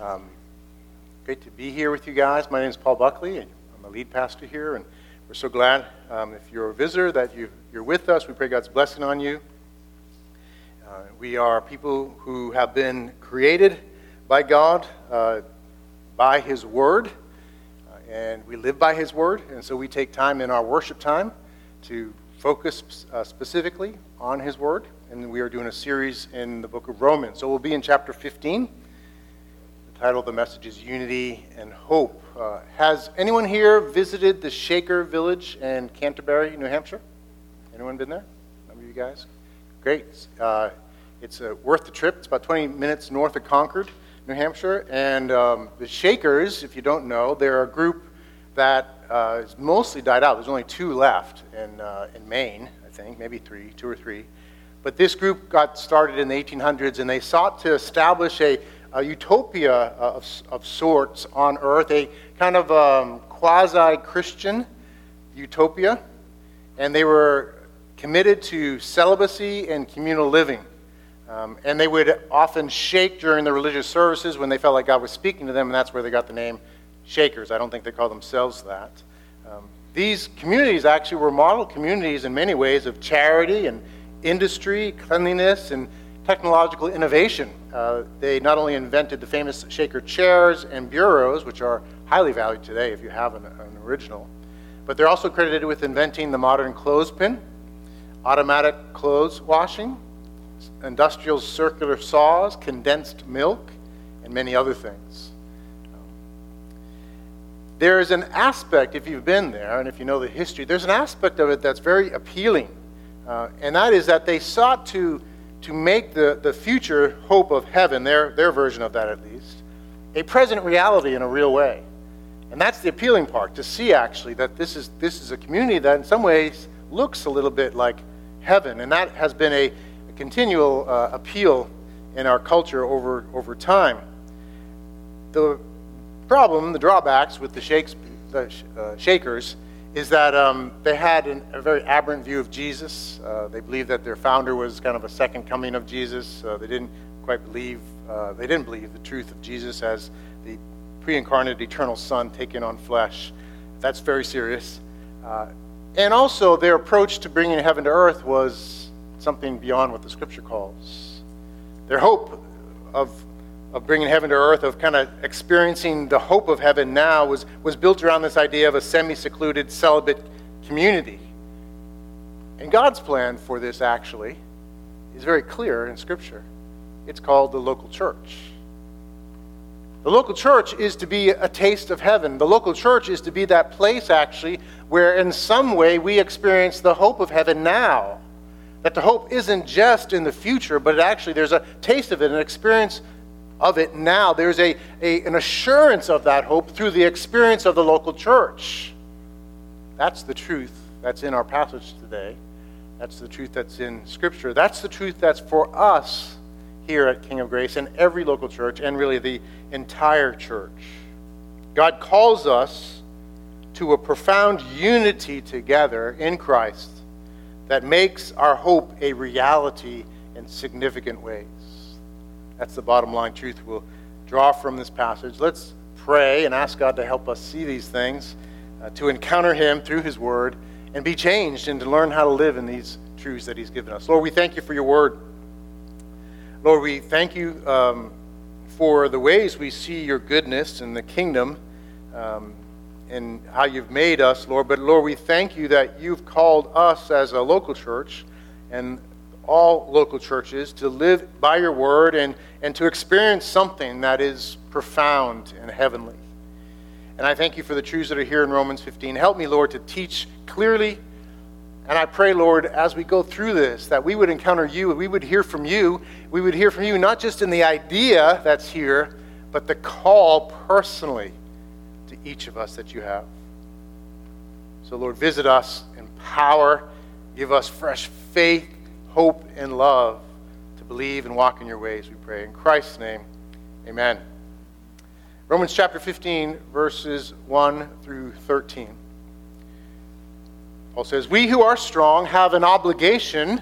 Um, great to be here with you guys. My name is Paul Buckley, and I'm a lead pastor here, and we're so glad um, if you're a visitor that you, you're with us. We pray God's blessing on you. Uh, we are people who have been created by God, uh, by His Word, uh, and we live by His Word, and so we take time in our worship time to focus uh, specifically on His Word and we are doing a series in the book of Romans. So we'll be in chapter 15. Title the message is Unity and Hope. Uh, has anyone here visited the Shaker Village in Canterbury, New Hampshire? Anyone been there? Some of you guys? Great. Uh, it's uh, worth the trip. It's about 20 minutes north of Concord, New Hampshire. And um, the Shakers, if you don't know, they're a group that uh, is mostly died out. There's only two left in, uh, in Maine, I think, maybe three, two or three. But this group got started in the 1800s and they sought to establish a, a utopia of, of, sorts on earth, a kind of um, quasi Christian utopia. And they were committed to celibacy and communal living. Um, and they would often shake during the religious services when they felt like God was speaking to them, and that's where they got the name Shakers. I don't think they call themselves that. Um, these communities actually were model communities in many ways of charity and industry, cleanliness, and technological innovation. Uh, they not only invented the famous shaker chairs and bureaus, which are highly valued today if you have an, an original, but they're also credited with inventing the modern clothespin, automatic clothes washing, industrial circular saws, condensed milk, and many other things. There is an aspect, if you've been there and if you know the history, there's an aspect of it that's very appealing uh, and that is that they sought to, to make the, the future hope of heaven, their, their version of that at least, a present reality in a real way. And that's the appealing part, to see actually that this is, this is a community that in some ways looks a little bit like heaven. And that has been a, a continual uh, appeal in our culture over, over time. The problem, the drawbacks with the, shakes, the uh, Shakers, is that um, they had an, a very aberrant view of Jesus. Uh, they believed that their founder was kind of a second coming of Jesus. Uh, they didn't quite believe, uh, they didn't believe the truth of Jesus as the pre incarnate eternal Son taking on flesh. That's very serious. Uh, and also, their approach to bringing heaven to earth was something beyond what the scripture calls. Their hope of of bringing heaven to earth, of kind of experiencing the hope of heaven now, was, was built around this idea of a semi secluded celibate community. And God's plan for this actually is very clear in Scripture. It's called the local church. The local church is to be a taste of heaven. The local church is to be that place, actually, where in some way we experience the hope of heaven now. That the hope isn't just in the future, but actually there's a taste of it, an experience of it now. There's a, a, an assurance of that hope through the experience of the local church. That's the truth that's in our passage today. That's the truth that's in Scripture. That's the truth that's for us here at King of Grace and every local church and really the entire church. God calls us to a profound unity together in Christ that makes our hope a reality in significant ways. That's the bottom line truth we'll draw from this passage. Let's pray and ask God to help us see these things, uh, to encounter Him through His Word, and be changed and to learn how to live in these truths that He's given us. Lord, we thank you for your Word. Lord, we thank you um, for the ways we see your goodness in the kingdom um, and how you've made us, Lord. But Lord, we thank you that you've called us as a local church and all local churches to live by your word and, and to experience something that is profound and heavenly. And I thank you for the truths that are here in Romans 15. Help me, Lord, to teach clearly. And I pray, Lord, as we go through this, that we would encounter you, we would hear from you. We would hear from you not just in the idea that's here, but the call personally to each of us that you have. So, Lord, visit us, empower, give us fresh faith hope, and love to believe and walk in your ways, we pray. In Christ's name, amen. Romans chapter 15, verses 1 through 13. Paul says, We who are strong have an obligation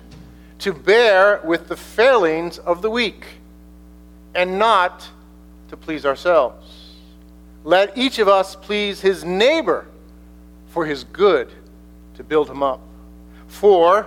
to bear with the failings of the weak and not to please ourselves. Let each of us please his neighbor for his good, to build him up. For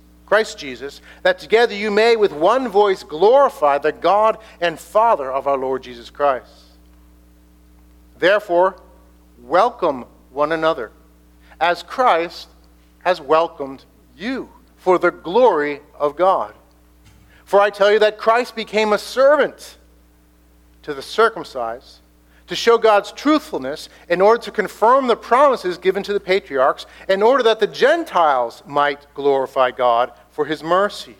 Christ Jesus, that together you may with one voice glorify the God and Father of our Lord Jesus Christ. Therefore, welcome one another, as Christ has welcomed you for the glory of God. For I tell you that Christ became a servant to the circumcised to show God's truthfulness in order to confirm the promises given to the patriarchs, in order that the Gentiles might glorify God for his mercy.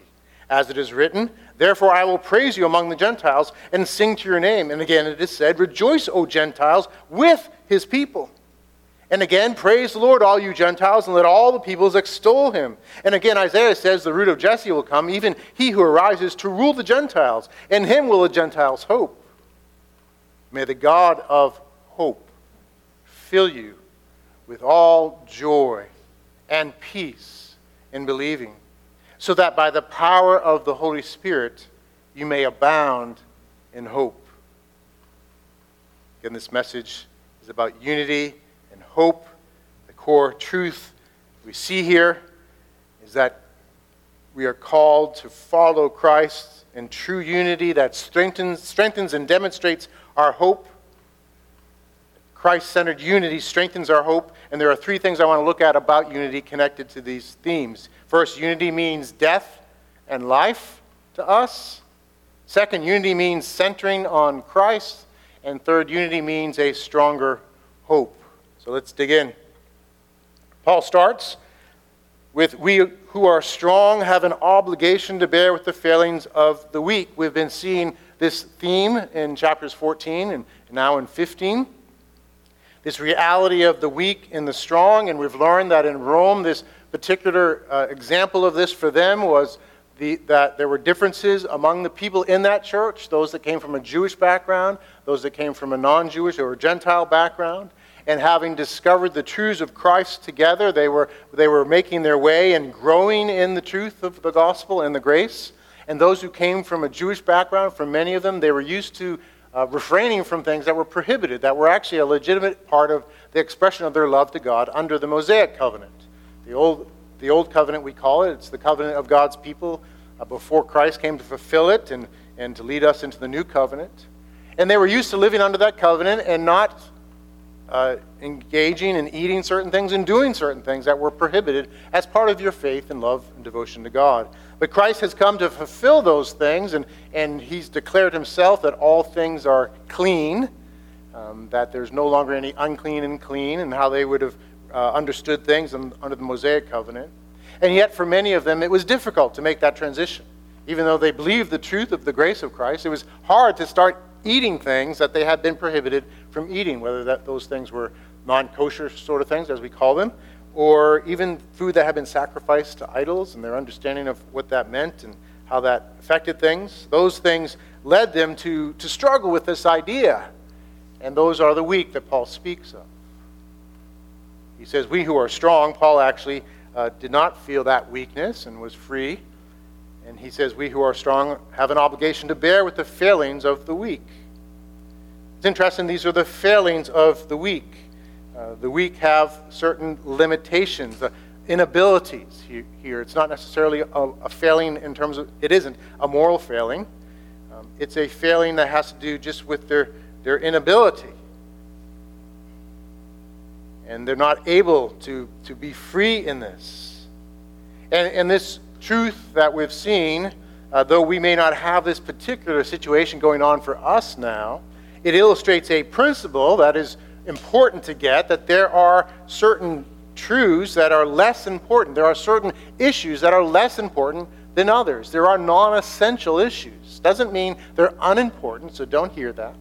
As it is written, Therefore I will praise you among the Gentiles and sing to your name. And again it is said, Rejoice, O Gentiles, with his people. And again, praise the Lord, all you Gentiles, and let all the peoples extol him. And again, Isaiah says, The root of Jesse will come, even he who arises to rule the Gentiles. In him will the Gentiles hope. May the God of hope fill you with all joy and peace in believing, so that by the power of the Holy Spirit you may abound in hope. Again, this message is about unity and hope. The core truth we see here is that we are called to follow Christ in true unity that strengthens, strengthens and demonstrates our hope. Christ centered unity strengthens our hope. And there are three things I want to look at about unity connected to these themes. First, unity means death and life to us. Second, unity means centering on Christ. And third, unity means a stronger hope. So let's dig in. Paul starts with We who are strong have an obligation to bear with the failings of the weak. We've been seeing this theme in chapters 14 and now in 15. This reality of the weak and the strong, and we've learned that in Rome, this particular uh, example of this for them was the, that there were differences among the people in that church those that came from a Jewish background, those that came from a non Jewish or Gentile background. And having discovered the truths of Christ together, they were, they were making their way and growing in the truth of the gospel and the grace. And those who came from a Jewish background, for many of them, they were used to uh, refraining from things that were prohibited, that were actually a legitimate part of the expression of their love to God under the Mosaic covenant. The old, the old covenant, we call it, it's the covenant of God's people uh, before Christ came to fulfill it and, and to lead us into the new covenant. And they were used to living under that covenant and not uh, engaging and eating certain things and doing certain things that were prohibited as part of your faith and love and devotion to God. But Christ has come to fulfill those things, and, and he's declared himself that all things are clean, um, that there's no longer any unclean and clean, and how they would have uh, understood things under the Mosaic covenant. And yet, for many of them, it was difficult to make that transition. Even though they believed the truth of the grace of Christ, it was hard to start eating things that they had been prohibited from eating, whether that, those things were non kosher sort of things, as we call them, or even food that had been sacrificed to idols and their understanding of what that meant and how that affected things. Those things led them to, to struggle with this idea. And those are the weak that Paul speaks of. He says, We who are strong, Paul actually uh, did not feel that weakness and was free. And he says, We who are strong have an obligation to bear with the failings of the weak. It's interesting, these are the failings of the weak. Uh, the weak have certain limitations, uh, inabilities here. It's not necessarily a, a, failing in terms of, it isn't a moral failing. Um, it's a failing that has to do just with their, their inability. And they're not able to, to be free in this. And, and this truth that we've seen, uh, though we may not have this particular situation going on for us now, it illustrates a principle that is important to get that there are certain truths that are less important. There are certain issues that are less important than others. There are non essential issues. Doesn't mean they're unimportant, so don't hear that.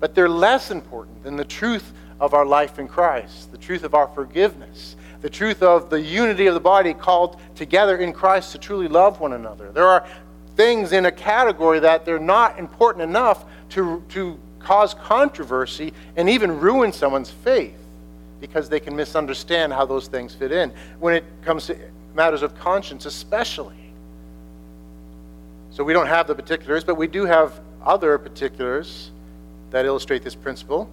But they're less important than the truth of our life in Christ, the truth of our forgiveness, the truth of the unity of the body called together in Christ to truly love one another. There are things in a category that they're not important enough to, to cause controversy and even ruin someone's faith because they can misunderstand how those things fit in when it comes to matters of conscience, especially. So we don't have the particulars, but we do have other particulars that illustrate this principle.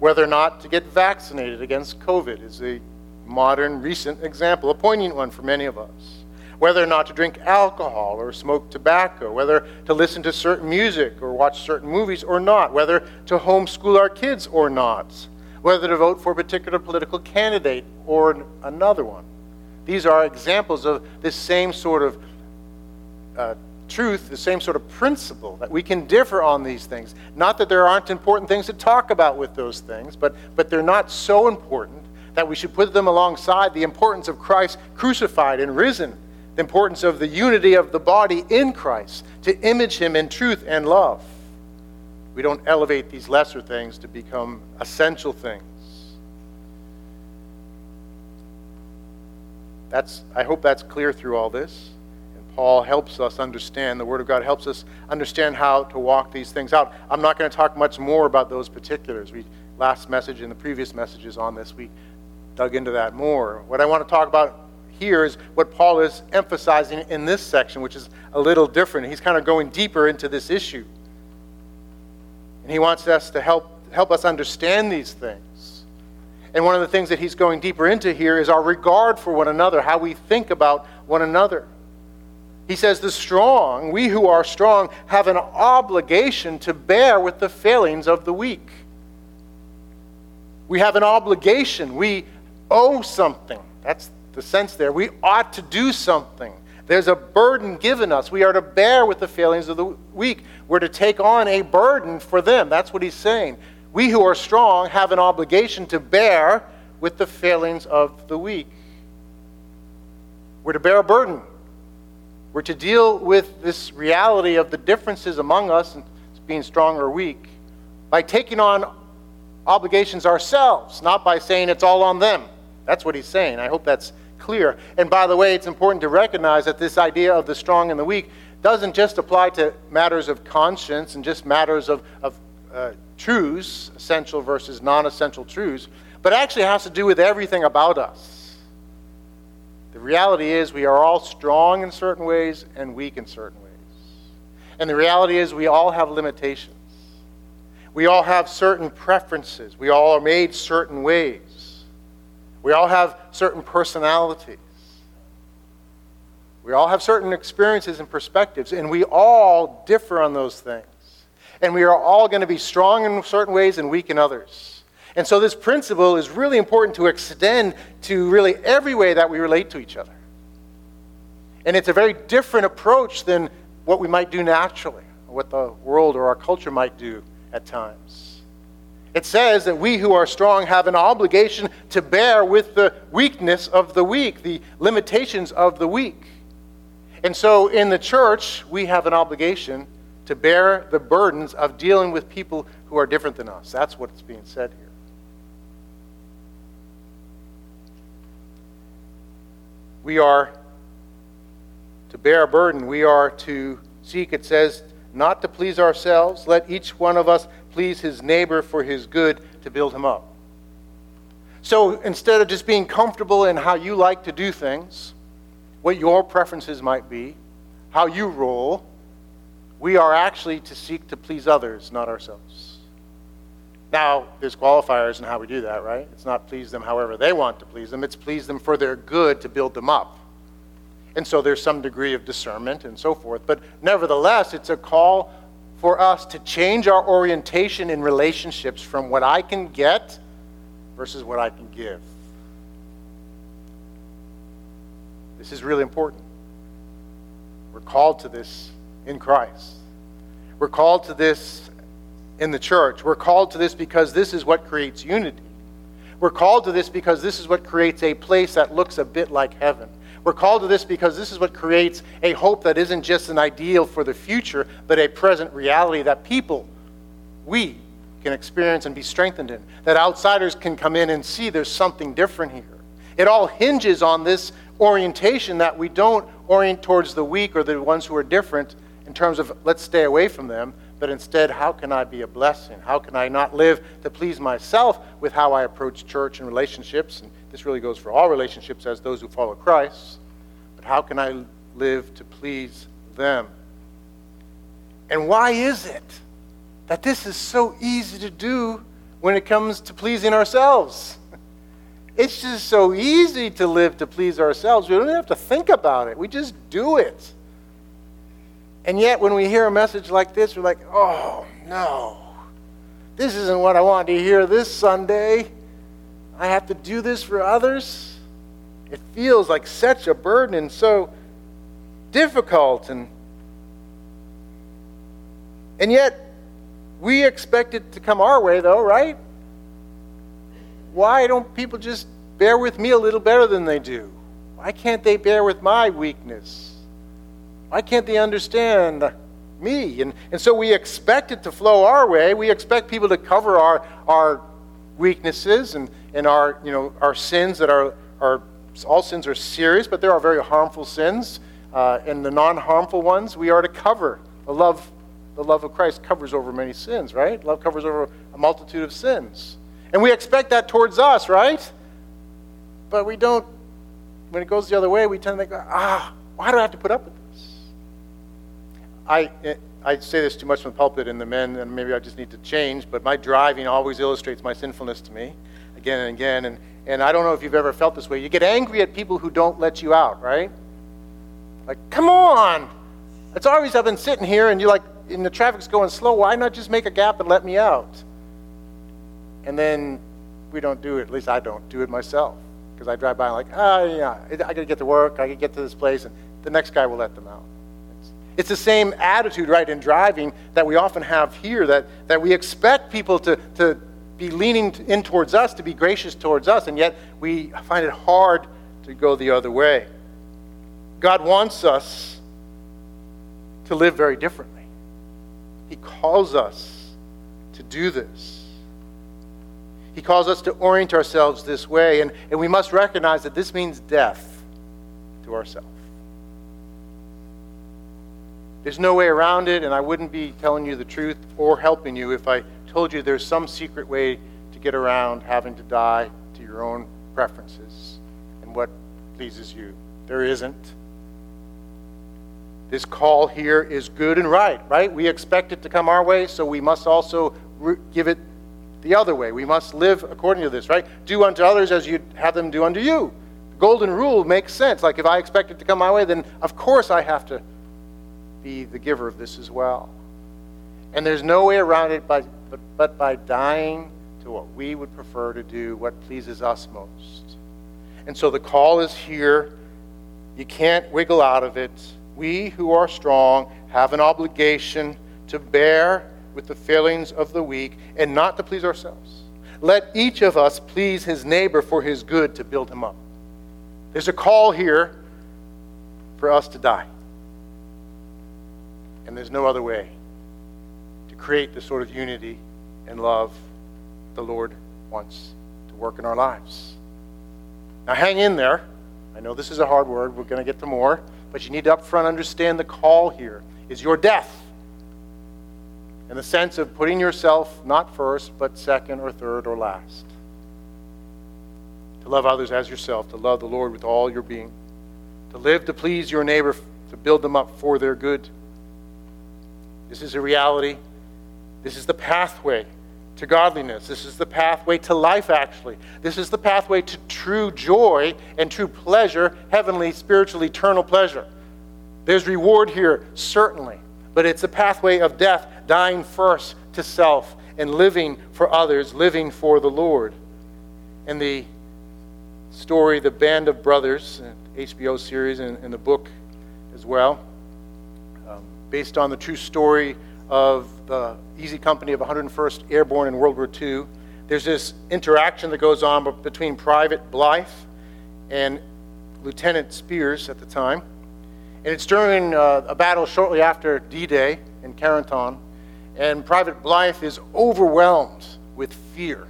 Whether or not to get vaccinated against COVID is a modern, recent example, a poignant one for many of us. Whether or not to drink alcohol or smoke tobacco, whether to listen to certain music or watch certain movies or not, whether to homeschool our kids or not, whether to vote for a particular political candidate or another one. These are examples of this same sort of uh, truth, the same sort of principle that we can differ on these things. Not that there aren't important things to talk about with those things, but, but they're not so important that we should put them alongside the importance of Christ crucified and risen, the importance of the unity of the body in Christ, to image him in truth and love. We don't elevate these lesser things to become essential things. That's, I hope that's clear through all this. Paul helps us understand, the Word of God helps us understand how to walk these things out. I'm not going to talk much more about those particulars. We last message and the previous messages on this, we dug into that more. What I want to talk about here is what Paul is emphasizing in this section, which is a little different. He's kind of going deeper into this issue. And he wants us to help help us understand these things. And one of the things that he's going deeper into here is our regard for one another, how we think about one another. He says, The strong, we who are strong, have an obligation to bear with the failings of the weak. We have an obligation. We owe something. That's the sense there. We ought to do something. There's a burden given us. We are to bear with the failings of the weak. We're to take on a burden for them. That's what he's saying. We who are strong have an obligation to bear with the failings of the weak. We're to bear a burden. We're to deal with this reality of the differences among us, being strong or weak, by taking on obligations ourselves, not by saying it's all on them. That's what he's saying. I hope that's clear. And by the way, it's important to recognize that this idea of the strong and the weak doesn't just apply to matters of conscience and just matters of, of uh, truths, essential versus non essential truths, but actually has to do with everything about us. The reality is we are all strong in certain ways and weak in certain ways. And the reality is we all have limitations. We all have certain preferences. We all are made certain ways. We all have certain personalities. We all have certain experiences and perspectives, and we all differ on those things. And we are all going to be strong in certain ways and weak in others. And so this principle is really important to extend to really every way that we relate to each other. And it's a very different approach than what we might do naturally, what the world or our culture might do at times. It says that we who are strong have an obligation to bear with the weakness of the weak, the limitations of the weak. And so in the church, we have an obligation to bear the burdens of dealing with people who are different than us. That's what's being said here. We are to bear a burden. We are to seek, it says, not to please ourselves. Let each one of us please his neighbor for his good to build him up. So instead of just being comfortable in how you like to do things, what your preferences might be, how you roll, we are actually to seek to please others, not ourselves. Now, there's qualifiers in how we do that, right? It's not please them however they want to please them, it's please them for their good to build them up. And so there's some degree of discernment and so forth. But nevertheless, it's a call for us to change our orientation in relationships from what I can get versus what I can give. This is really important. We're called to this in Christ. We're called to this in the church. We're called to this because this is what creates unity. We're called to this because this is what creates a place that looks a bit like heaven. We're called to this because this is what creates a hope that isn't just an ideal for the future, but a present reality that people, we, can experience and be strengthened in, that outsiders can come in and see there's something different here. It all hinges on this orientation that we don't orient towards the weak or the ones who are different in terms of let's stay away from them, but instead, how can I be a blessing? How can I not live to please myself with how I approach church and relationships? And this really goes for all relationships as those who follow Christ. But how can I live to please them? And why is it that this is so easy to do when it comes to pleasing ourselves? It's just so easy to live to please ourselves. We don't even have to think about it, we just do it. And yet, when we hear a message like this, we're like, oh, no. This isn't what I wanted to hear this Sunday. I have to do this for others. It feels like such a burden and so difficult. And, and yet, we expect it to come our way, though, right? Why don't people just bear with me a little better than they do? Why can't they bear with my weakness? Why can't they understand me? And, and so we expect it to flow our way. We expect people to cover our, our weaknesses and, and our, you know, our sins that are, are, all sins are serious, but there are very harmful sins. Uh, and the non harmful ones we are to cover. The love, the love of Christ covers over many sins, right? Love covers over a multitude of sins. And we expect that towards us, right? But we don't, when it goes the other way, we tend to think, ah, why do I have to put up with I, I say this too much from the pulpit and the men, and maybe I just need to change, but my driving always illustrates my sinfulness to me again and again. And, and I don't know if you've ever felt this way. You get angry at people who don't let you out, right? Like, come on! It's always I've been sitting here and you're like, and the traffic's going slow. Why not just make a gap and let me out? And then we don't do it. At least I don't do it myself. Because I drive by and like, ah, oh, yeah, I got to get to work. I got to get to this place. And the next guy will let them out. It's the same attitude, right, in driving that we often have here, that, that we expect people to, to be leaning in towards us, to be gracious towards us, and yet we find it hard to go the other way. God wants us to live very differently. He calls us to do this. He calls us to orient ourselves this way, and, and we must recognize that this means death to ourselves. There's no way around it, and I wouldn't be telling you the truth or helping you if I told you there's some secret way to get around having to die to your own preferences and what pleases you. There isn't. This call here is good and right, right? We expect it to come our way, so we must also give it the other way. We must live according to this, right? Do unto others as you'd have them do unto you. The golden rule makes sense. Like if I expect it to come my way, then of course I have to be the giver of this as well. And there's no way around it but, but, by dying to what we would prefer to do, what pleases us most. And so the call is here. You can't wiggle out of it. We who are strong have an obligation to bear with the failings of the weak and not to please ourselves. Let each of us please his neighbor for his good to build him up. There's a call here for us to die. And there's no other way to create the sort of unity and love the Lord wants to work in our lives. Now, hang in there. I know this is a hard word. We're going to get to more. But you need to upfront understand the call here is your death. In the sense of putting yourself not first, but second or third or last. To love others as yourself, to love the Lord with all your being, to live to please your neighbor, to build them up for their good this is a reality. This is the pathway to godliness. This is the pathway to life, actually. This is the pathway to true joy and true pleasure, heavenly, spiritual, eternal pleasure. There's reward here, certainly, but it's a pathway of death, dying first to self and living for others, living for the Lord. And the story, The Band of Brothers, HBO series, and, and the book as well based on the true story of the Easy Company of 101st Airborne in World War II. There's this interaction that goes on between Private Blithe and Lieutenant Speirs at the time. And it's during uh, a battle shortly after D Day in Carentan. And Private Blithe is overwhelmed with fear.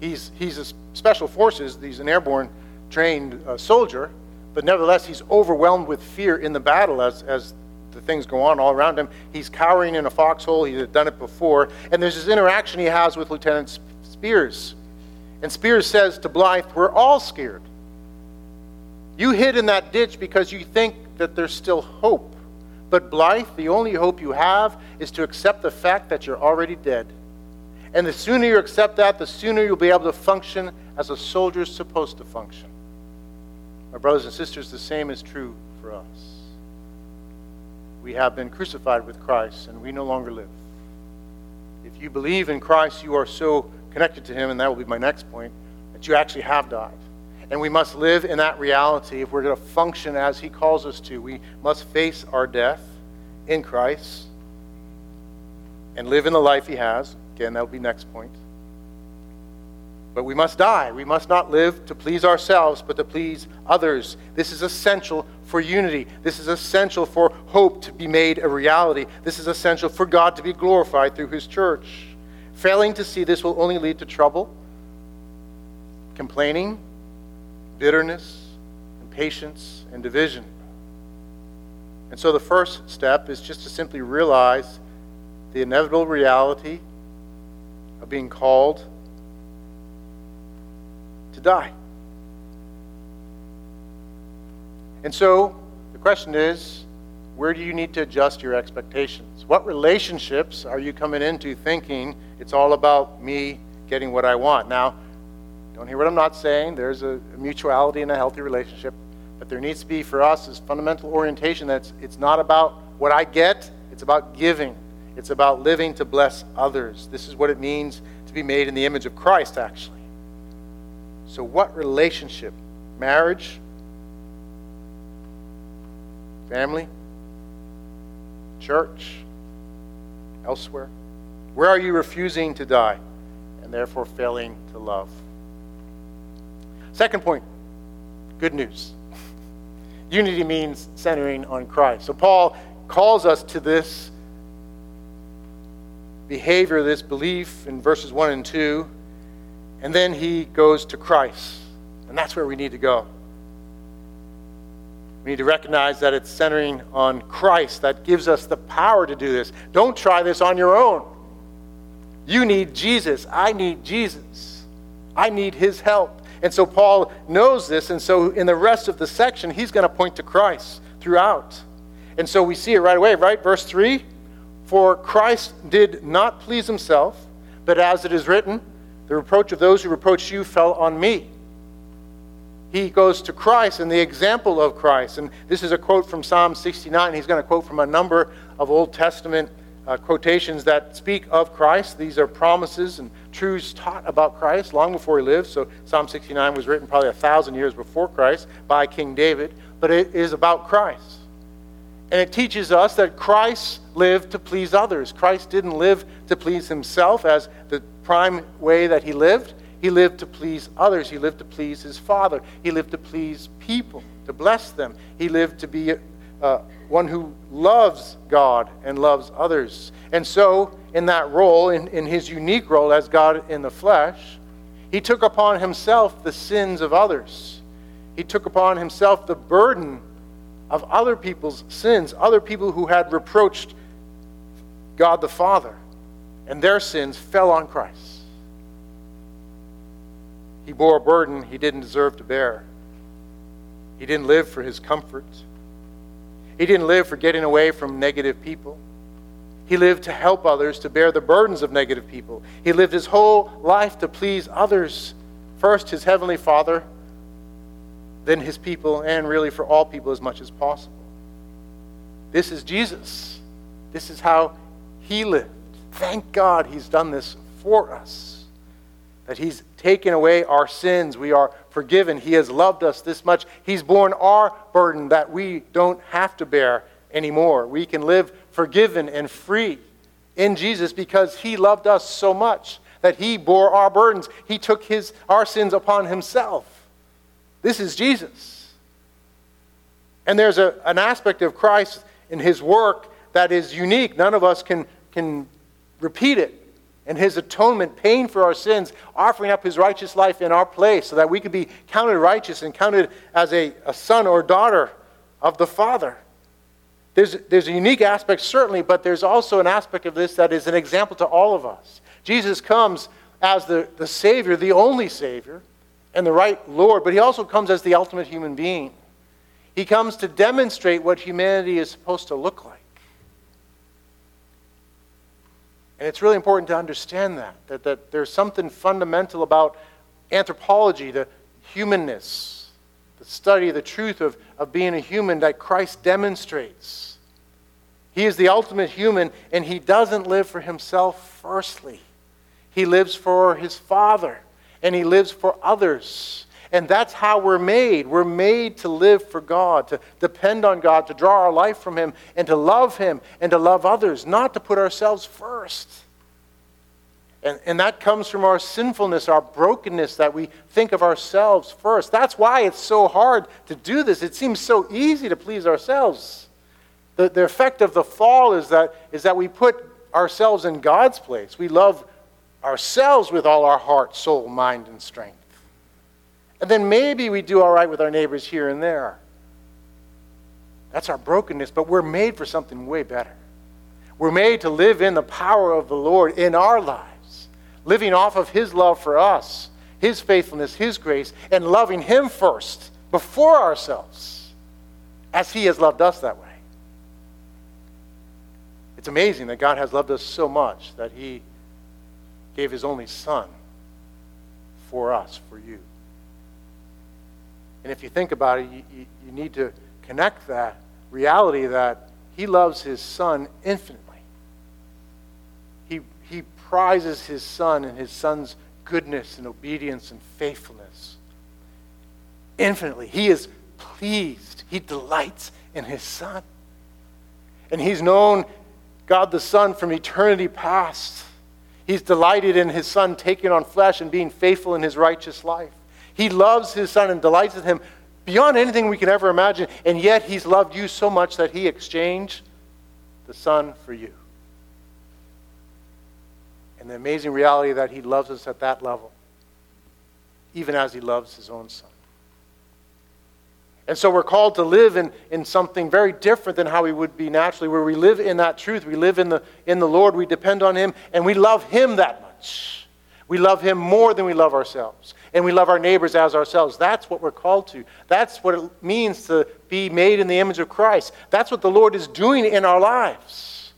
He's, he's a special forces, he's an airborne trained uh, soldier, but nevertheless, he's overwhelmed with fear in the battle as, as the things go on all around him. He's cowering in a foxhole. He had done it before. And there's this interaction he has with Lieutenant Speirs. And Speirs says to Blithe, We're all scared. You hid in that ditch because you think that there's still hope. But Blithe, the only hope you have is to accept the fact that you're already dead. And the sooner you accept that, the sooner you'll be able to function as a soldier's supposed to function. My brothers and sisters, the same is true for us. We have been crucified with Christ, and we no longer live. If you believe in Christ, you are so connected to Him, and that will be my next point, that you actually have died. And we must live in that reality if we're going to function as He calls us to. We must face our death in Christ and live in the life He has. Again, that will be next point. But we must die. We must not live to please ourselves, but to please others. This is essential for unity. This is essential for hope to be made a reality. This is essential for God to be glorified through His church. Failing to see this will only lead to trouble, complaining, bitterness, impatience, and division. And so the first step is just to simply realize the inevitable reality of being called to die. And so the question is where do you need to adjust your expectations? What relationships are you coming into thinking it's all about me getting what I want? Now, don't hear what I'm not saying. There's a, mutuality in a healthy relationship. But there needs to be for us this fundamental orientation that it's not about what I get, it's about giving. It's about living to bless others. This is what it means to be made in the image of Christ, actually. So, what relationship? Marriage? Family? Church? Elsewhere? Where are you refusing to die and therefore failing to love? Second point good news. Unity means centering on Christ. So, Paul calls us to this behavior, this belief in verses 1 and 2 and then he goes to Christ. And that's where we need to go. We need to recognize that it's centering on Christ that gives us the power to do this. Don't try this on your own. You need Jesus. I need Jesus. I need his help. And so Paul knows this, and so in the rest of the section, he's going to point to Christ throughout. And so we see it right away, right? Verse 3 For Christ did not please himself, but as it is written, the reproach of those who reproach you fell on me. He goes to Christ and the example of Christ. And this is a quote from Psalm 69. He's going to quote from a number of Old Testament uh, quotations that speak of Christ. These are promises and truths taught about Christ long before he lived. So Psalm 69 was written probably a thousand years before Christ by King David, but it is about Christ. And it teaches us that Christ lived to please others. Christ didn't live to please himself as the prime way that he lived. He lived to please others. He lived to please his Father. He lived to please people, to bless them. He lived to be uh, one who loves God and loves others. And so, in that role, in, in his unique role as God in the flesh, he took upon himself the sins of others. He took upon himself the burden of other people's sins, other people who had reproached God the Father and their sins fell on Christ. He bore a burden he didn't deserve to bear. He didn't live for his comfort. He didn't live for getting away from negative people. He lived to help others to bear the burdens of negative people. He lived his whole life to please others. First, his heavenly Father, then his people, and really for all people as much as possible. This is Jesus. This is how he lived. Thank God he's done this for us. That he's taken away our sins. We are forgiven. He has loved us this much. He's borne our burden that we don't have to bear anymore. We can live forgiven and free in Jesus because he loved us so much that he bore our burdens. He took his, our sins upon himself. This is Jesus. And there's a, an aspect of Christ in his work that is unique. None of us can, can repeat it. And his atonement, paying for our sins, offering up his righteous life in our place so that we could be counted righteous and counted as a, a son or daughter of the Father. There's, there's a unique aspect, certainly, but there's also an aspect of this that is an example to all of us. Jesus comes as the, the Savior, the only Savior, and the right Lord, but he also comes as the ultimate human being. He comes to demonstrate what humanity is supposed to look like. And it's really important to understand that, that, that there's something fundamental about anthropology, the humanness, the study, the truth of, of being a human that Christ demonstrates. He is the ultimate human, and he doesn't live for himself firstly. He lives for his Father, and he lives for others. And that's how we're made. We're made to live for God, to depend on God, to draw our life from Him, and to love Him and to love others, not to put ourselves first. And, and that comes from our sinfulness, our brokenness, that we think of ourselves first. That's why it's so hard to do this. It seems so easy to please ourselves. The, the effect of the fall is that, is that we put ourselves in God's place. We love ourselves with all our heart, soul, mind, and strength. And then maybe we do all right with our neighbors here and there. That's our brokenness, but we're made for something way better. We're made to live in the power of the Lord in our lives, living off of His love for us, His faithfulness, His grace, and loving Him first before ourselves, as He has loved us that way. It's amazing that God has loved us so much that He gave His only Son for us, for you. And if you think about it, you, you, you need to connect that reality that he loves his son infinitely. He, he prizes his son and his son's goodness and obedience and faithfulness infinitely. He is pleased. He delights in his son. And he's known God the Son from eternity past. He's delighted in his son taking on flesh and being faithful in his righteous life. He loves his son and delights in him beyond anything we can ever imagine. And yet he's loved you so much that he exchanged the son for you. And the amazing reality that he loves us at that level, even as he loves his own son. And so we're called to live in, in something very different than how we would be naturally, where we live in that truth. We live in the, in the Lord. We depend on Him, and we love Him that much. We love Him more than we love ourselves and we love our neighbors as ourselves. That's what we're called to. That's what it means to be made in the image of Christ. That's what the Lord is doing in our lives.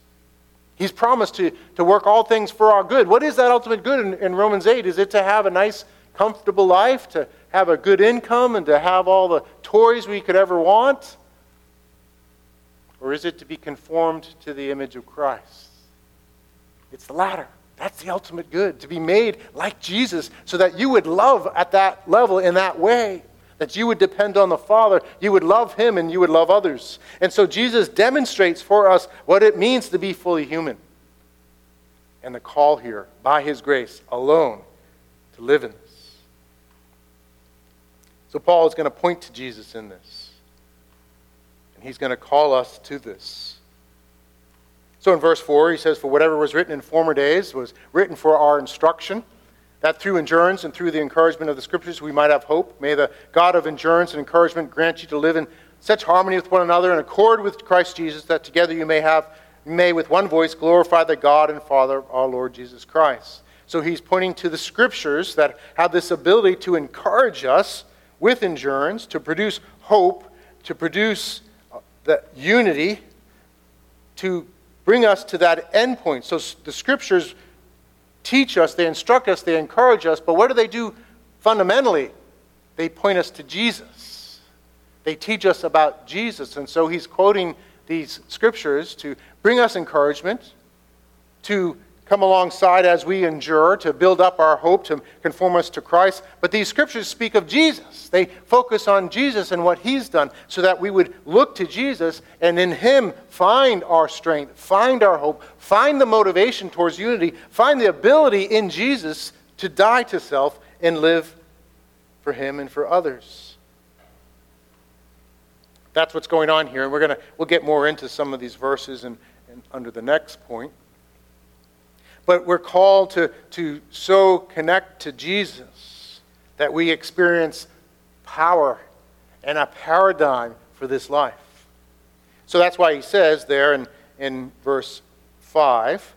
He's promised to, to work all things for our good. What is that ultimate good in, in Romans 8? Is it to have a nice, comfortable life, to have a good income, and to have all the toys we could ever want? Or is it to be conformed to the image of Christ? It's the latter. That's the ultimate good, to be made like Jesus so that you would love at that level in that way. That you would depend on the Father, you would love Him, and you would love others. And so Jesus demonstrates for us what it means to be fully human. And the call here, by His grace alone, to live in this. So Paul is going to point to Jesus in this. And he's going to call us to this. So in verse 4, he says, For whatever was written in former days was written for our instruction, that through endurance and through the encouragement of the Scriptures we might have hope. May the God of endurance and encouragement grant you to live in such harmony with one another and accord with Christ Jesus, that together you may have, may with one voice glorify the God and Father of our Lord Jesus Christ. So he's pointing to the Scriptures that have this ability to encourage us with endurance, to produce hope, to produce uh, the unity, to bring us to that end point. So the scriptures teach us, they instruct us, they encourage us, but what do they do fundamentally? They point us to Jesus. They teach us about Jesus. And so he's quoting these scriptures to bring us encouragement, to come alongside as we endure to build up our hope, to conform us to Christ. But these scriptures speak of Jesus. They focus on Jesus and what he's done so that we would look to Jesus and in him find our strength, find our hope, find the motivation towards unity, find the ability in Jesus to die to self and live for him and for others. That's what's going on here, and we're gonna we'll get more into some of these verses and, and under the next point. But we're called to, to so connect to Jesus that we experience power and a paradigm for this life. So that's why he says there in, in verse 5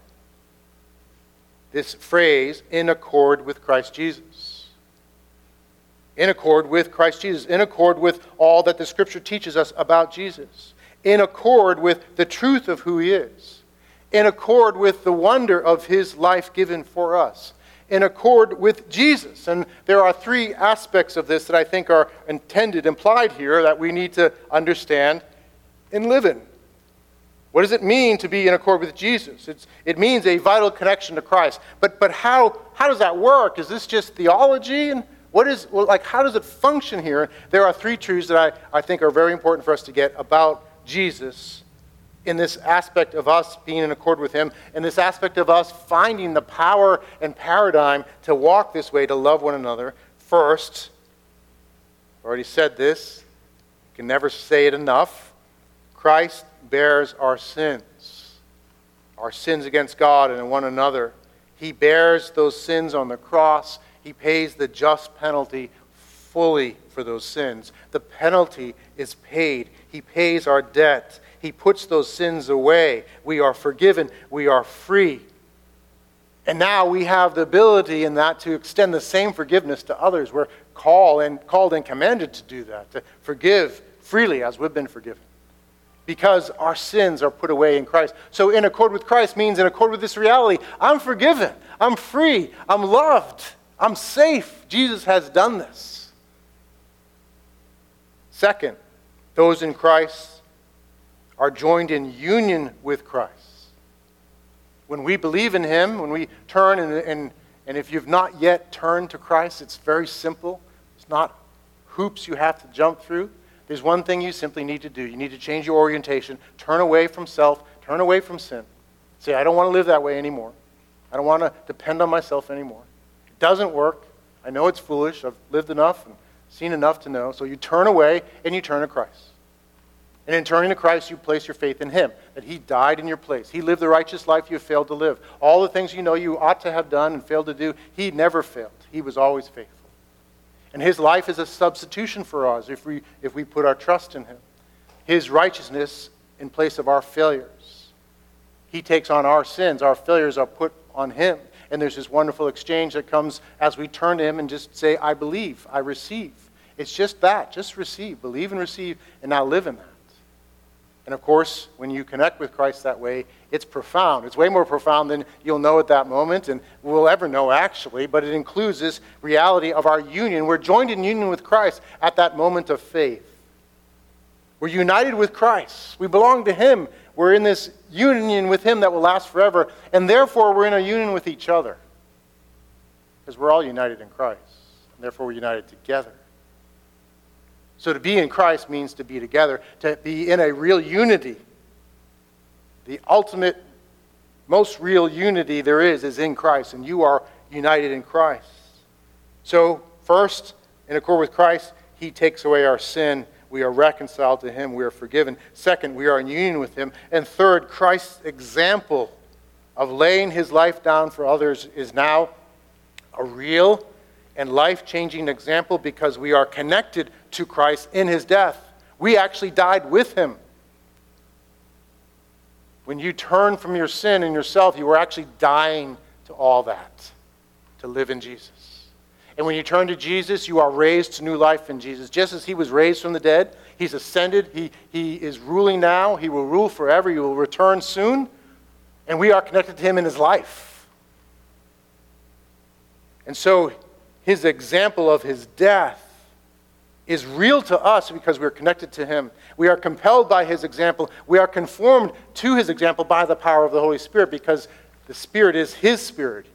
this phrase, in accord with Christ Jesus. In accord with Christ Jesus. In accord with all that the Scripture teaches us about Jesus. In accord with the truth of who he is. In accord with the wonder of his life given for us. In accord with Jesus. And there are three aspects of this that I think are intended, implied here, that we need to understand and live in. What does it mean to be in accord with Jesus? It's, it means a vital connection to Christ. But, but how, how does that work? Is this just theology? And what is, well, like, how does it function here? There are three truths that I, I think are very important for us to get about Jesus in this aspect of us being in accord with Him, in this aspect of us finding the power and paradigm to walk this way, to love one another. First, I already said this, you can never say it enough. Christ bears our sins, our sins against God and one another. He bears those sins on the cross. He pays the just penalty fully for those sins. The penalty is paid. He pays our debt. He puts those sins away. We are forgiven. We are free. And now we have the ability in that to extend the same forgiveness to others. We're called and called and commanded to do that, to forgive freely as we've been forgiven because our sins are put away in Christ. So, in accord with Christ means in accord with this reality I'm forgiven, I'm free, I'm loved, I'm safe. Jesus has done this. Second, those in Christ are joined in union with Christ. When we believe in Him, when we turn, and, and, and if you've not yet turned to Christ, it's very simple. It's not hoops you have to jump through. There's one thing you simply need to do. You need to change your orientation, turn away from self, turn away from sin. Say, I don't want to live that way anymore. I don't want to depend on myself anymore. It doesn't work. I know it's foolish. I've lived enough and seen enough to know. So you turn away and you turn to Christ. And in turning to Christ, you place your faith in Him, that He died in your place. He lived the righteous life you failed to live. All the things you know you ought to have done and failed to do, He never failed. He was always faithful. And his life is a substitution for us if we, if we put our trust in him. His righteousness in place of our failures. He takes on our sins. Our failures are put on him. And there's this wonderful exchange that comes as we turn to him and just say, I believe, I receive. It's just that. Just receive. Believe and receive, and now live in that. And of course, when you connect with Christ that way, it's profound. It's way more profound than you'll know at that moment and we'll ever know actually, but it includes this reality of our union. We're joined in union with Christ at that moment of faith. We're united with Christ. We belong to Him. We're in this union with Him that will last forever, and therefore we're in a union with each other. Because we're all united in Christ. And therefore we're united together. So to be in Christ means to be together, to be in a real unity. The ultimate, most real unity there is is in Christ, and you are united in Christ. So, first, in accord with Christ, He takes away our sin. We are reconciled to Him. We are forgiven. Second, we are in union with Him. And third, Christ's example of laying His life down for others is now a real and life changing example because we are connected to Christ in his death. We actually died with him. When you turn from your sin and yourself, you were actually dying to all that, to live in Jesus. And when you turn to Jesus, you are raised to new life in Jesus. Just as he was raised from the dead, he's ascended, he, he is ruling now, he will rule forever, he will return soon, and we are connected to him in his life. And so his example of his death is real to us because we're connected to him. We are compelled by his example. We are conformed to his example by the power of the Holy Spirit because the Spirit is his Spirit.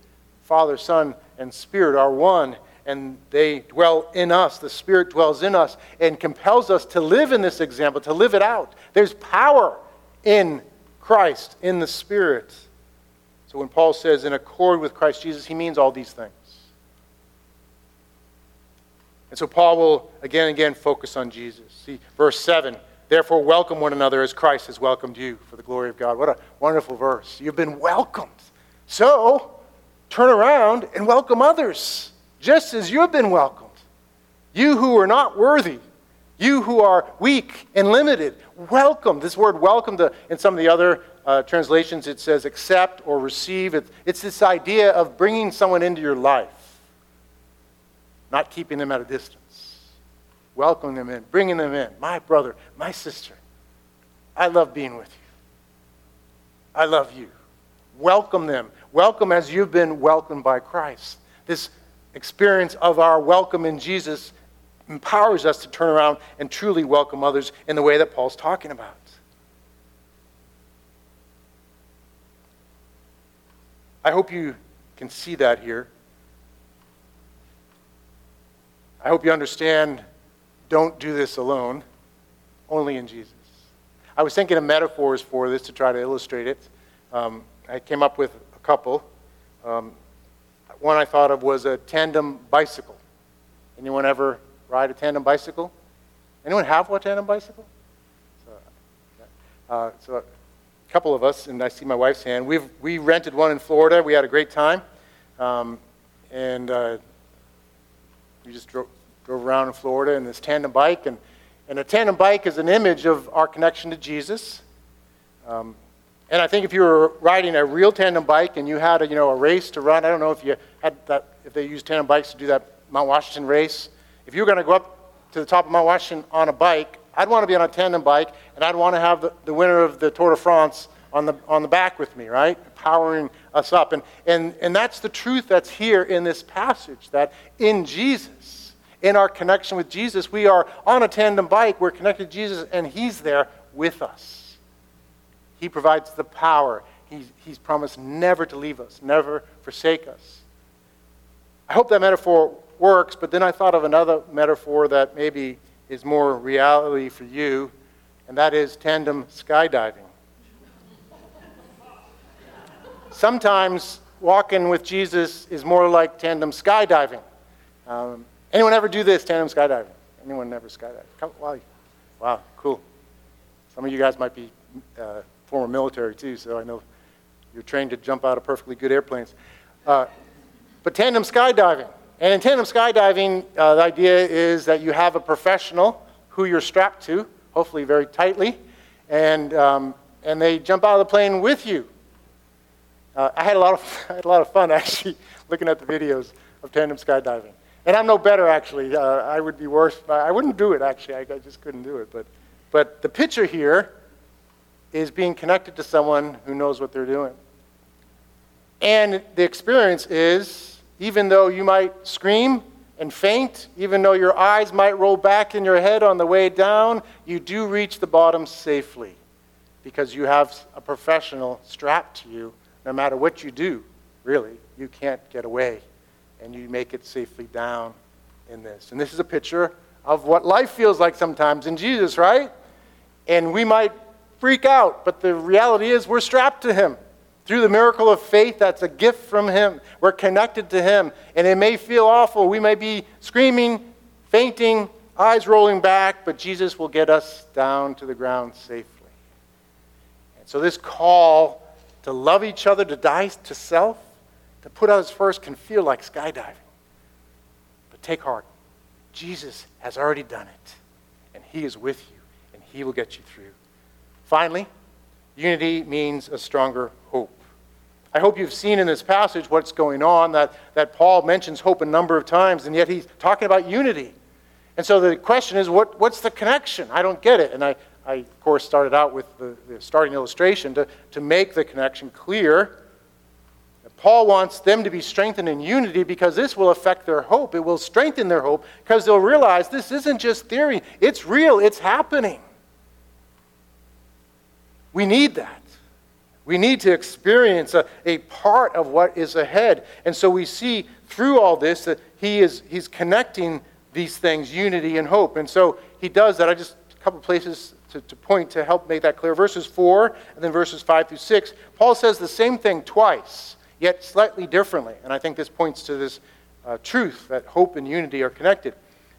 Father, Son, and Spirit are one, and they dwell in us. The Spirit dwells in us and compels us to live in this example, to live it out. There's power in Christ, in the Spirit. So when Paul says, in accord with Christ Jesus, he means all these things. And so Paul will again and again focus on Jesus. See, verse 7 Therefore, welcome one another as Christ has welcomed you for the glory of God. What a wonderful verse. You've been welcomed. So, turn around and welcome others, just as you have been welcomed. You who are not worthy, you who are weak and limited, welcome. This word welcome, to, in some of the other uh, translations, it says accept or receive. It, it's this idea of bringing someone into your life, not keeping them at a distance. Welcoming them in, bringing them in. My brother, my sister, I love being with you. I love you. Welcome them. Welcome as you've been welcomed by Christ. This experience of our welcome in Jesus empowers us to turn around and truly welcome others in the way that Paul's talking about. I hope you can see that here. I hope you understand don't do this alone, only in Jesus. I was thinking of metaphors for this to try to illustrate it. Um, I came up with a couple. Um, one I thought of was a tandem bicycle. Anyone ever ride a tandem bicycle? Anyone have a tandem bicycle? So, uh, so a couple of us, and I see my wife's hand. We've we rented one in Florida. We had a great time, um, and uh, we just drove, drove around in Florida in this tandem bike. And, and a tandem bike is an image of our connection to Jesus. Um, and I think if you were riding a real tandem bike and you had a, you know, a race to run, I don't know if you had that, if they use tandem bikes to do that Mount Washington race. If you were going to go up to the top of Mount Washington on a bike, I'd want to be on a tandem bike, and I'd want to have the, the winner of the Tour de France on the, on the back with me, right? Powering us up. And, and, and that's the truth that's here in this passage that in Jesus, in our connection with Jesus, we are on a tandem bike, we're connected to Jesus, and He's there with us. He provides the power. He's, he's promised never to leave us, never forsake us. I hope that metaphor works, but then I thought of another metaphor that maybe is more reality for you, and that is tandem skydiving. Sometimes walking with Jesus is more like tandem skydiving. Um, anyone ever do this, tandem skydiving? Anyone ever skydive? Come, wow, wow, cool. Some of you guys might be uh, former military too, so I know you're trained to jump out of perfectly good airplanes. Uh, but tandem skydiving, and in tandem skydiving, uh, the idea is that you have a professional who you're strapped to, hopefully very tightly, and, um, and they jump out of the plane with you. Uh, I, had a lot of, I had a lot of fun actually looking at the videos of tandem skydiving. And I'm no better actually. Uh, I would be worse. I wouldn't do it actually. I, I just couldn't do it. But, but the picture here is being connected to someone who knows what they're doing. And the experience is even though you might scream and faint, even though your eyes might roll back in your head on the way down, you do reach the bottom safely because you have a professional strapped to you. No matter what you do, really, you can't get away. And you make it safely down in this. And this is a picture of what life feels like sometimes in Jesus, right? And we might freak out, but the reality is we're strapped to Him. Through the miracle of faith, that's a gift from Him. We're connected to Him. And it may feel awful. We may be screaming, fainting, eyes rolling back, but Jesus will get us down to the ground safely. And so, this call to love each other, to die to self, to put others first can feel like skydiving. But take heart. Jesus has already done it, and He is with you, and He will get you through. Finally, unity means a stronger hope. I hope you've seen in this passage what's going on, that, that Paul mentions hope a number of times, and yet he's talking about unity. And so the question is, what, what's the connection? I don't get it. And I, I of course, started out with the, the starting illustration to, to make the connection clear. Paul wants them to be strengthened in unity because this will affect their hope. It will strengthen their hope because they'll realize this isn't just theory, it's real, it's happening. We need that. We need to experience a, a part of what is ahead. And so we see through all this that he is he's connecting these things, unity and hope. And so he does that. I just a couple places to, to point to help make that clear. Verses 4 and then verses 5 through 6. Paul says the same thing twice, yet slightly differently. And I think this points to this uh, truth that hope and unity are connected.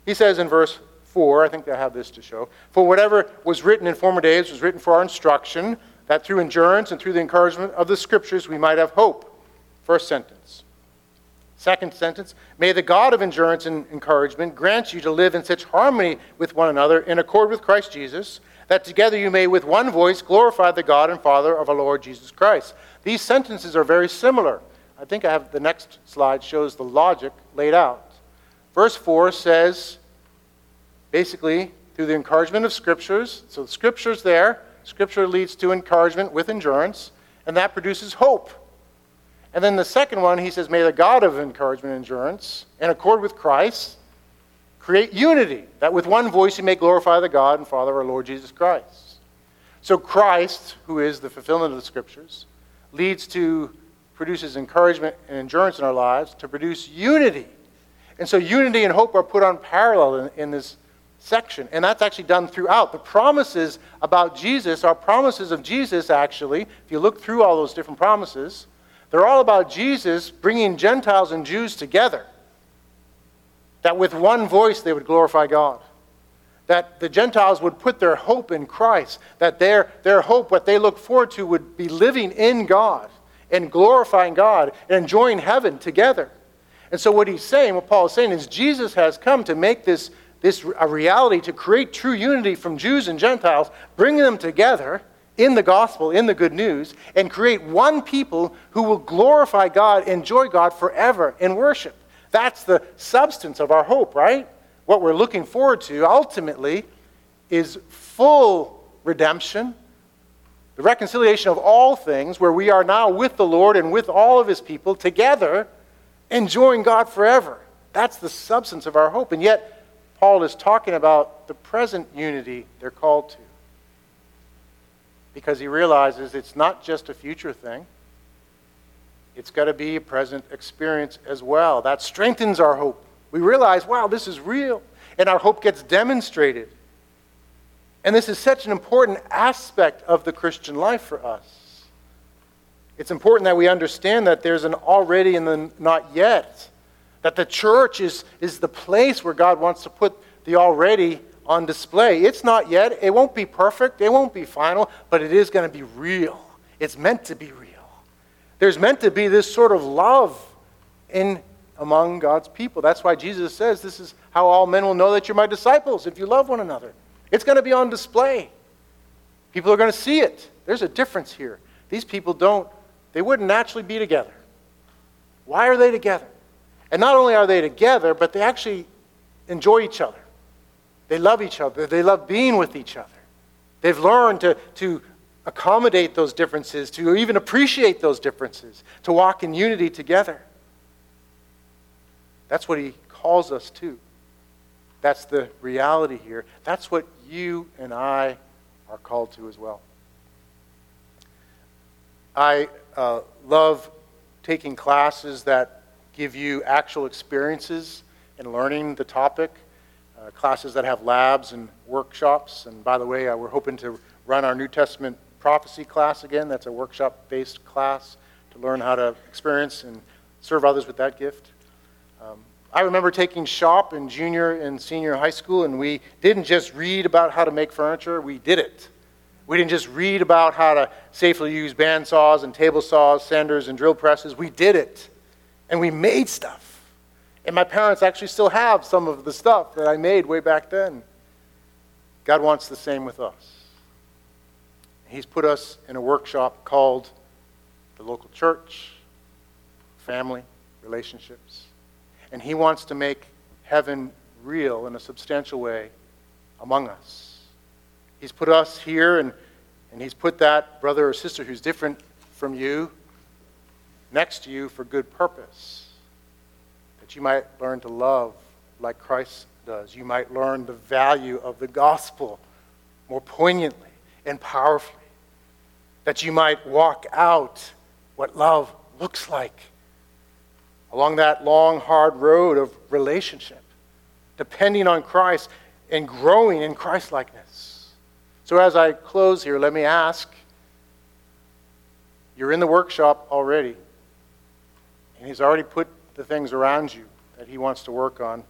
He says in verse 4, I think I have this to show. For whatever was written in former days was written for our instruction that through endurance and through the encouragement of the scriptures we might have hope. First sentence. Second sentence, may the God of endurance and encouragement grant you to live in such harmony with one another in accord with Christ Jesus, that together you may with one voice glorify the God and Father of our Lord Jesus Christ. These sentences are very similar. I think I have the next slide shows the logic laid out. Verse 4 says, basically, through the encouragement of scriptures, so the scripture's there, scripture leads to encouragement with endurance, and that produces hope. And then the second one, he says, May the God of encouragement and endurance, in accord with Christ, create unity, that with one voice you may glorify the God and Father of our Lord Jesus Christ. So Christ, who is the fulfillment of the scriptures, leads to, produces encouragement and endurance in our lives to produce unity. And so unity and hope are put on parallel in, in this section. And that's actually done throughout. The promises about Jesus are promises of Jesus, actually. If you look through all those different promises, they're all about Jesus bringing Gentiles and Jews together. That with one voice they would glorify God. That the Gentiles would put their hope in Christ. That their, their hope, what they look forward to, would be living in God and glorifying God and enjoying heaven together. And so, what he's saying, what Paul is saying, is Jesus has come to make this, this a reality, to create true unity from Jews and Gentiles, bringing them together in the gospel, in the good news, and create one people who will glorify God, enjoy God forever in worship. That's the substance of our hope, right? What we're looking forward to ultimately is full redemption, the reconciliation of all things, where we are now with the Lord and with all of his people together, enjoying God forever. That's the substance of our hope. And yet, Paul is talking about the present unity they're called to because he realizes it's not just a future thing. It's got to be a present experience as well. That strengthens our hope. We realize, wow, this is real. And our hope gets demonstrated. And this is such an important aspect of the Christian life for us. It's important that we understand that there's an already and the not yet. That the church is, is the place where God wants to put the already on display. It's not yet, it won't be perfect, it won't be final, but it is going to be real. It's meant to be real. There's meant to be this sort of love in among God's people. That's why Jesus says this is how all men will know that you're my disciples if you love one another. It's going to be on display. People are going to see it. There's a difference here. These people don't they wouldn't naturally be together. Why are they together? And not only are they together, but they actually enjoy each other. They love each other. They love being with each other. They've learned to, to accommodate those differences, to even appreciate those differences, to walk in unity together. That's what he calls us to. That's the reality here. That's what you and I are called to as well. I uh, love taking classes that give you actual experiences in learning the topic uh, classes that have labs and workshops. And by the way, uh, we're hoping to run our New Testament prophecy class again. That's a workshop based class to learn how to experience and serve others with that gift. Um, I remember taking shop in junior and senior high school, and we didn't just read about how to make furniture, we did it. We didn't just read about how to safely use band saws and table saws, sanders, and drill presses. We did it. And we made stuff. And my parents actually still have some of the stuff that I made way back then. God wants the same with us. He's put us in a workshop called the local church, family, relationships. And He wants to make heaven real in a substantial way among us. He's put us here, and, and He's put that brother or sister who's different from you next to you for good purpose that you might learn to love like Christ does. You might learn the value of the gospel more poignantly and powerfully. That you might walk out what love looks like along that long, hard road of relationship, depending on Christ and growing in Christlikeness. So, as I close here, let me ask you're in the workshop already, and He's already put the things around you that He wants to work on,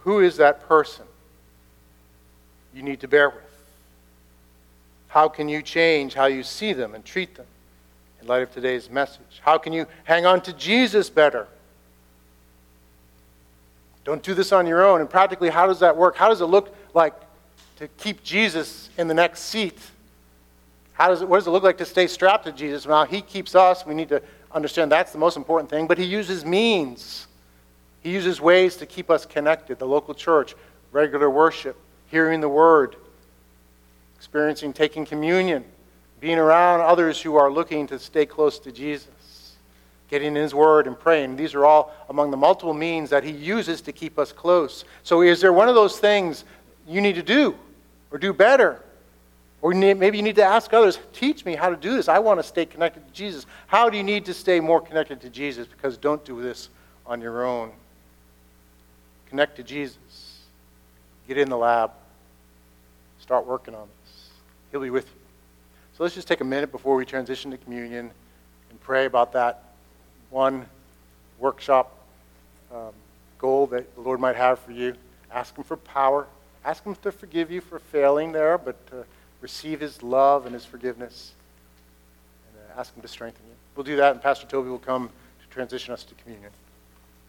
who is that person you need to bear with? How can you change how you see them and treat them in light of today's message? How can you hang on to Jesus better? Don't do this on your own. And practically, how does that work? How does it look like to keep Jesus in the next seat? How does it, what does it look like to stay strapped to Jesus? Well, He keeps us. We need to understand that's the most important thing. But He uses means, He uses ways to keep us connected. The local church, regular worship, hearing the word, experiencing taking communion, being around others who are looking to stay close to Jesus, getting in His Word and praying. These are all among the multiple means that He uses to keep us close. So, is there one of those things you need to do or do better? Or maybe you need to ask others, teach me how to do this. I want to stay connected to Jesus. How do you need to stay more connected to Jesus? Because don't do this on your own. Connect to Jesus. Get in the lab. Start working on this. He'll be with you. So let's just take a minute before we transition to communion and pray about that one workshop um, goal that the Lord might have for you. Ask Him for power. Ask Him to forgive you for failing there, but. Uh, receive his love and his forgiveness, and uh, ask him to strengthen you. We'll do that, and Pastor Toby will come to transition us to communion.